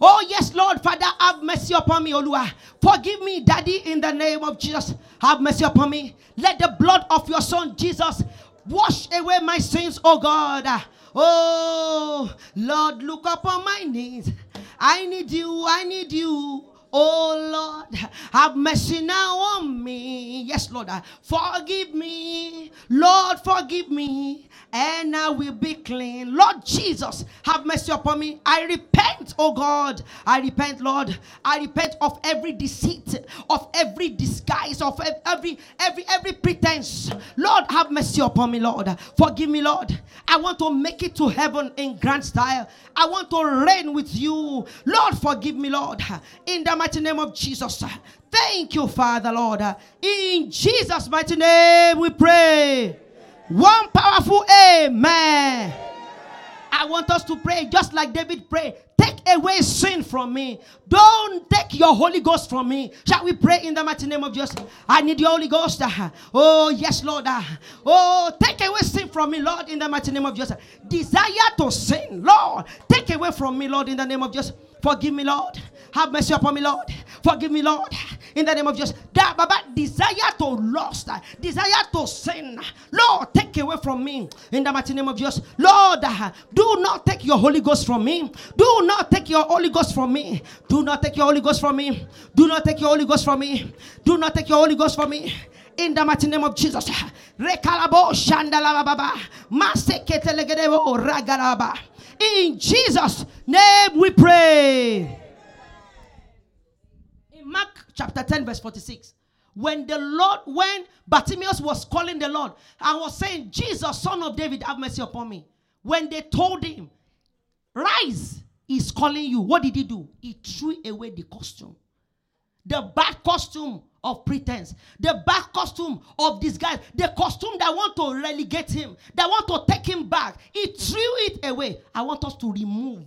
Oh, yes, Lord, Father, have mercy upon me, Olua. Forgive me, Daddy, in the name of Jesus. Have mercy upon me. Let the blood of your Son, Jesus, wash away my sins, oh God. Oh, Lord, look upon my knees. I need you, I need you. Oh Lord, have mercy now on me. Yes, Lord, forgive me. Lord, forgive me and I will be clean. Lord Jesus, have mercy upon me. I repent, oh God. I repent, Lord. I repent of every deceit, of every disguise, of every every every pretense. Lord, have mercy upon me, Lord. Forgive me, Lord. I want to make it to heaven in grand style. I want to reign with you. Lord, forgive me, Lord. In the mighty name of Jesus. Thank you, Father, Lord. In Jesus' mighty name we pray. One powerful amen. I want us to pray just like David prayed. Take away sin from me. Don't take your Holy Ghost from me. Shall we pray in the mighty name of Jesus? I need your Holy Ghost. Oh, yes, Lord. Oh, take away sin from me, Lord, in the mighty name of Jesus. Desire to sin, Lord. Take away from me, Lord, in the name of Jesus. Forgive me, Lord. Have mercy upon me, Lord. Forgive me, Lord. In the name of Jesus. That Baba desire to lust, desire to sin. Lord, take away from me. In the mighty name of Jesus. Lord, do not take your Holy Ghost from me. Do not take your Holy Ghost from me. Do not take your Holy Ghost from me. Do not take your Holy Ghost from me. Do not take your Holy Ghost from me in the mighty name of Jesus. In Jesus' name we pray. In Mark chapter 10, verse 46. When the Lord, when Bartimaeus was calling the Lord I was saying, Jesus, son of David, have mercy upon me. When they told him, Rise, he's calling you. What did he do? He threw away the costume. The bad costume of pretense, the bad costume of disguise, the costume that want to relegate him, that want to take him back. He threw it away. I want us to remove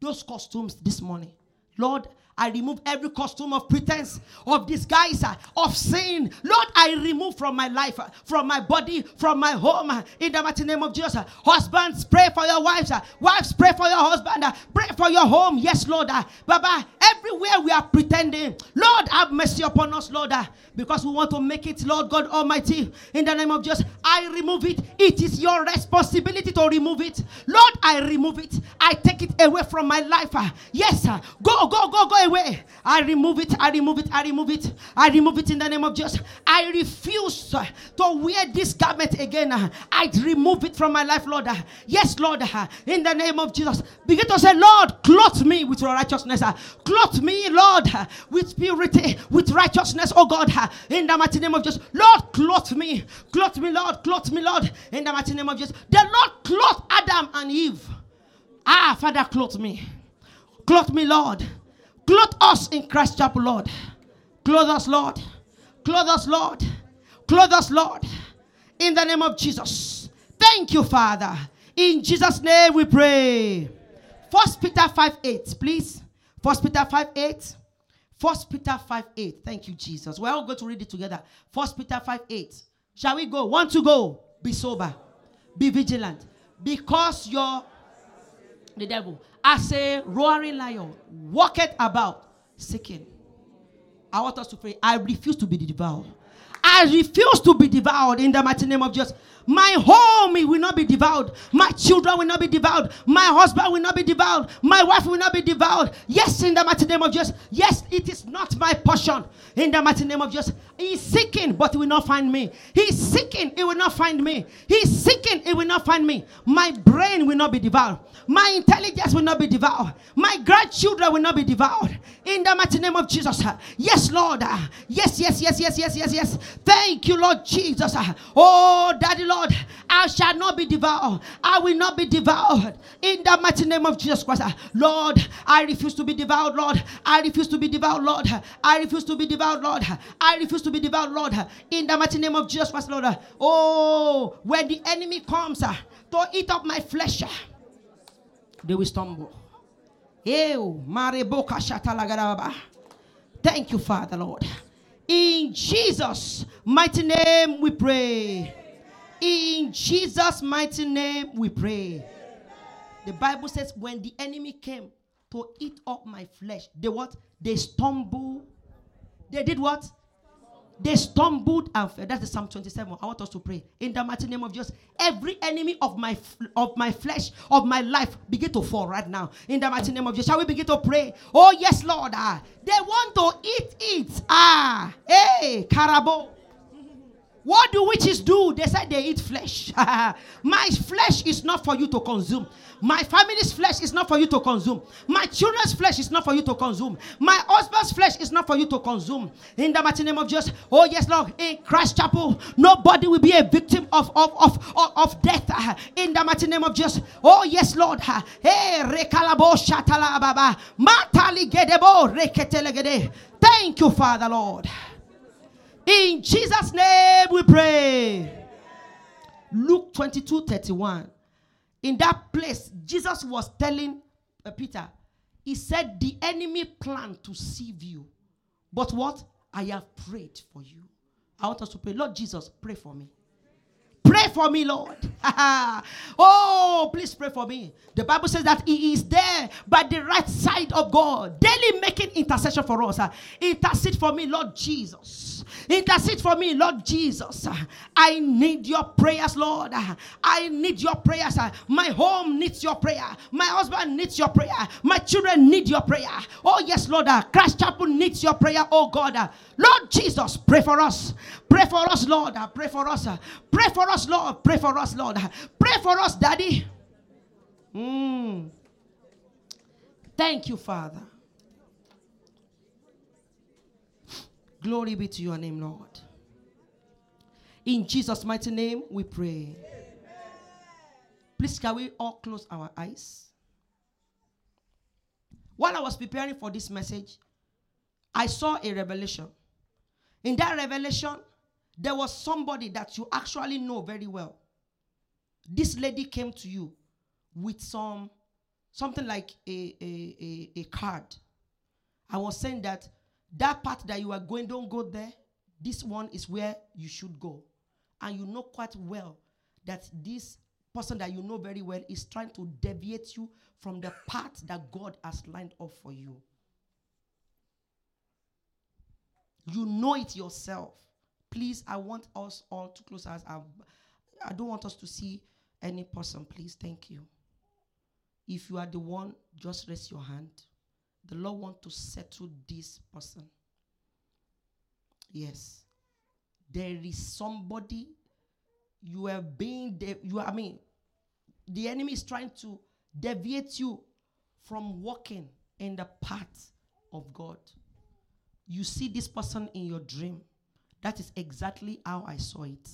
those costumes this morning. Lord, I remove every costume of pretense, of disguise, of sin. Lord, I remove from my life, from my body, from my home, in the mighty name of Jesus. Husbands, pray for your wives. Wives, pray for your husband. Pray for your home. Yes, Lord. Baba, everywhere we are pretending, Lord, have mercy upon us, Lord, because we want to make it, Lord God Almighty, in the name of Jesus. I remove it. It is your responsibility to remove it. Lord, I remove it. I take it away from my life. Yes, go, go, go, go away. I remove it. I remove it. I remove it. I remove it in the name of Jesus. I refuse to wear this garment again. I remove it from my life, Lord. Yes, Lord. In the name of Jesus. Begin to say, Lord, clothe me with your righteousness. Clothe me, Lord, with purity, with righteousness, oh God. In the mighty name of Jesus. Lord, clothe me. Clothe me, Lord. Clothe me, Lord. In the mighty name of Jesus. The Lord clothed Adam and Eve. Ah, Father, clothe me. Clothe me, Lord. Clothe us in Christ Chapel, Lord. Clothe us, Lord. Clothe us, Lord. Clothe us, Lord. In the name of Jesus. Thank you, Father. In Jesus' name we pray. First Peter 5 8, please. First Peter 5 8. First Peter 5 8. Thank you, Jesus. We're all going to read it together. First Peter 5 8. Shall we go? Want to go? Be sober. Be vigilant. Because you're the devil, as a roaring lion, walketh about seeking. I want us to pray. I refuse to be devoured. I refuse to be devoured in the mighty name of Jesus. My home will not be devoured. My children will not be devoured. My husband will not be devoured. My wife will not be devoured. Yes, in the mighty name of Jesus. Yes, it is not my portion. In the mighty name of Jesus. He's seeking, but he will not find me. He's seeking, he will not find me. He's seeking, he will not find me. My brain will not be devoured. My intelligence will not be devoured. My grandchildren will not be devoured. In the mighty name of Jesus. Yes, Lord. Yes, yes, yes, yes, yes, yes, yes. Thank you, Lord Jesus. Oh, Daddy, Lord, I shall not be devoured. I will not be devoured. In the mighty name of Jesus Christ. Lord, I refuse to be devoured, Lord. I refuse to be devoured, Lord. I refuse to be devoured, Lord. I refuse to be devoured, Lord. In the mighty name of Jesus Christ, Lord. Oh, when the enemy comes uh, to eat up my flesh, uh, they will stumble. Thank you, Father, Lord. In Jesus' mighty name we pray. In Jesus' mighty name we pray. The Bible says, when the enemy came to eat up my flesh, they what? They stumble. They did what? They stumbled and fell. That's the Psalm 27. I want us to pray. In the mighty name of Jesus, every enemy of my of my flesh, of my life, begin to fall right now. In the mighty name of Jesus. Shall we begin to pray? Oh, yes, Lord. Ah, they want to eat it. Ah, hey, carabo. What do witches do? They say they eat flesh. My flesh is not for you to consume. My family's flesh is not for you to consume. My children's flesh is not for you to consume. My husband's flesh is not for you to consume. In the mighty name of Jesus. Oh, yes, Lord. In Christ Chapel, nobody will be a victim of, of, of, of, of death. In the mighty name of Jesus. Oh, yes, Lord. Hey, rekalabo shatala baba. Matali gedebo reketelegede. Thank you, Father, Lord. In Jesus' name we pray. Luke 22 31 in that place, Jesus was telling uh, Peter, He said, The enemy planned to sieve you. But what? I have prayed for you. I want us to pray. Lord Jesus, pray for me. Pray for me, Lord. oh, please pray for me. The Bible says that He is there by the right side of God, daily making intercession for us. Intercede for me, Lord Jesus. Intercede for me, Lord Jesus. I need your prayers, Lord. I need your prayers. My home needs your prayer. My husband needs your prayer. My children need your prayer. Oh, yes, Lord. Christ Chapel needs your prayer, oh God. Lord Jesus, pray for us. Pray for us, Lord. Pray for us. Pray for us, Lord. Pray for us, Lord. Pray for us, Daddy. Mm. Thank you, Father. Glory be to your name, Lord. In Jesus' mighty name, we pray. Please, can we all close our eyes? While I was preparing for this message, I saw a revelation. In that revelation, there was somebody that you actually know very well. This lady came to you with some something like a, a, a, a card. I was saying that that part that you are going, don't go there. This one is where you should go. And you know quite well that this person that you know very well is trying to deviate you from the path that God has lined up for you. You know it yourself. Please, I want us all to close our eyes. I don't want us to see any person, please. Thank you. If you are the one, just raise your hand. The Lord want to settle this person. Yes. There is somebody you are being de- you I mean the enemy is trying to deviate you from walking in the path of God. You see this person in your dream. That is exactly how I saw it.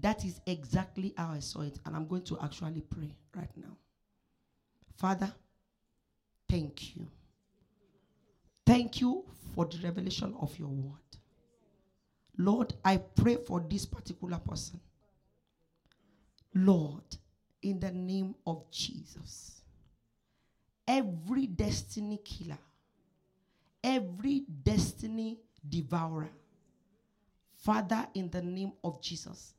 That is exactly how I saw it. And I'm going to actually pray right now. Father, thank you. Thank you for the revelation of your word. Lord, I pray for this particular person. Lord, in the name of Jesus, every destiny killer, every destiny devourer. Father, in the name of Jesus,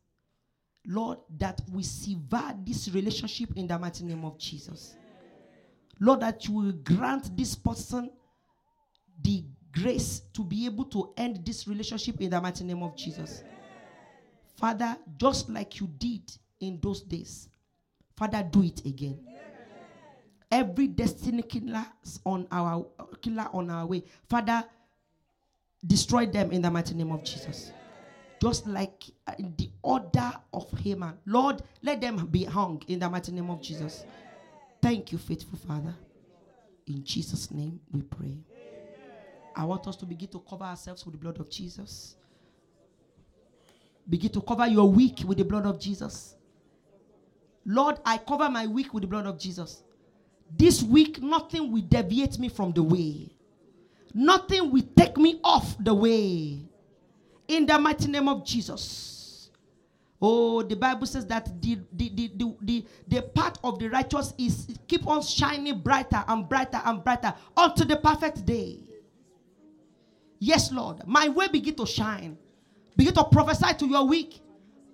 Lord, that we sever this relationship in the mighty name of Jesus. Lord, that you will grant this person the grace to be able to end this relationship in the mighty name of Jesus. Father, just like you did in those days, Father, do it again. Every destiny killer on our killer on our way, Father, destroy them in the mighty name of Jesus. Just like uh, the order of Haman, Lord, let them be hung in the mighty name of Jesus. Thank you, faithful Father. In Jesus' name we pray. I want us to begin to cover ourselves with the blood of Jesus. Begin to cover your week with the blood of Jesus. Lord, I cover my week with the blood of Jesus. This week, nothing will deviate me from the way. Nothing will take me off the way. In the mighty name of Jesus. Oh, the Bible says that the, the, the, the, the, path of the righteous is keep on shining brighter and brighter and brighter until the perfect day. Yes, Lord. My way begin to shine. Begin to prophesy to your week.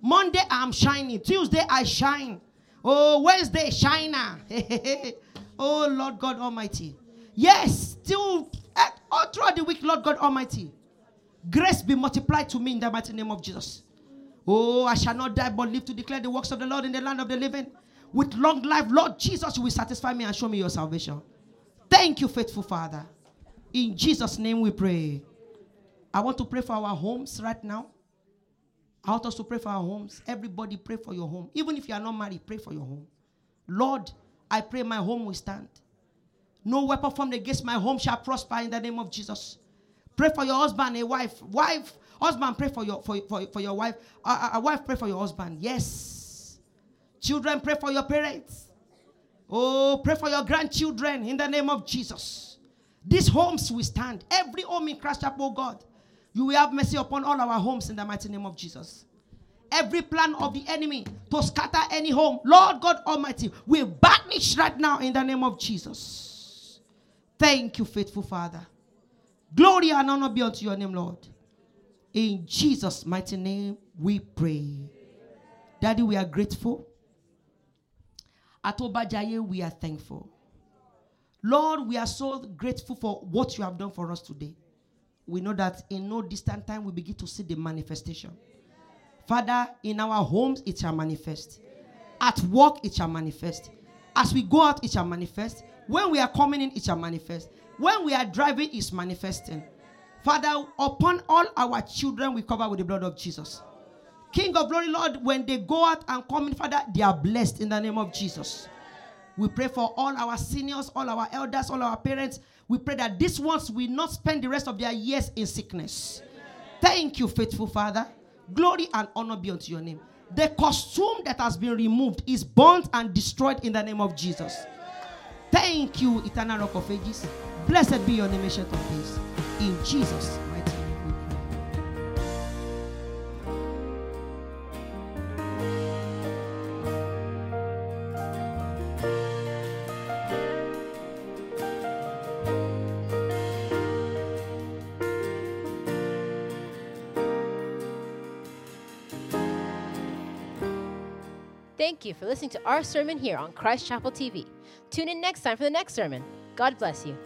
Monday, I'm shining. Tuesday, I shine. Oh, Wednesday, shiner. oh, Lord God Almighty. Yes, still eh, all throughout the week, Lord God Almighty. Grace be multiplied to me in the mighty name of Jesus. Oh, I shall not die but live to declare the works of the Lord in the land of the living. With long life, Lord Jesus, you will satisfy me and show me your salvation. Thank you, faithful Father. In Jesus' name we pray. I want to pray for our homes right now. I want us to pray for our homes. Everybody pray for your home. Even if you are not married, pray for your home. Lord, I pray my home will stand. No weapon formed against my home shall prosper in the name of Jesus. Pray for your husband, a wife. Wife, husband, pray for your for, for, for your wife. A, a wife, pray for your husband. Yes. Children, pray for your parents. Oh, pray for your grandchildren in the name of Jesus. These homes will stand. Every home in Christ Chapel, oh God. You will have mercy upon all our homes in the mighty name of Jesus. Every plan of the enemy to scatter any home, Lord God Almighty, we banish right now in the name of Jesus. Thank you, faithful Father. Glory and honor be unto your name, Lord. In Jesus' mighty name, we pray. Daddy, we are grateful. At Obajaye, we are thankful. Lord, we are so grateful for what you have done for us today we know that in no distant time we begin to see the manifestation. Father, in our homes, it shall manifest. At work, it shall manifest. As we go out, it shall manifest. When we are coming in, it shall manifest. When we are driving, is manifesting. Father, upon all our children, we cover with the blood of Jesus. King of glory, Lord, when they go out and come in, Father, they are blessed in the name of Jesus. We pray for all our seniors, all our elders, all our parents. We pray that these ones will not spend the rest of their years in sickness. Thank you, faithful Father. Glory and honor be unto your name. The costume that has been removed is burnt and destroyed in the name of Jesus. Thank you, eternal rock of ages. Blessed be your name, ancient of days. In Jesus' mighty name. Thank you for listening to our sermon here on Christ Chapel TV. Tune in next time for the next sermon. God bless you.